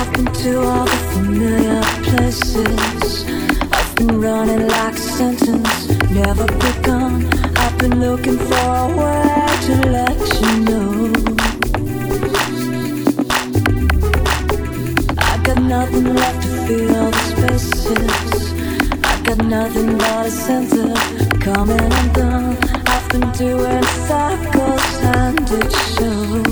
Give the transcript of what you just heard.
I've been to all the familiar places. I've been running like a sentence, never begun. I've been looking for a way to let you know. I got nothing left to fill the spaces. I got nothing but a center coming undone. I've been doing circles and it shows.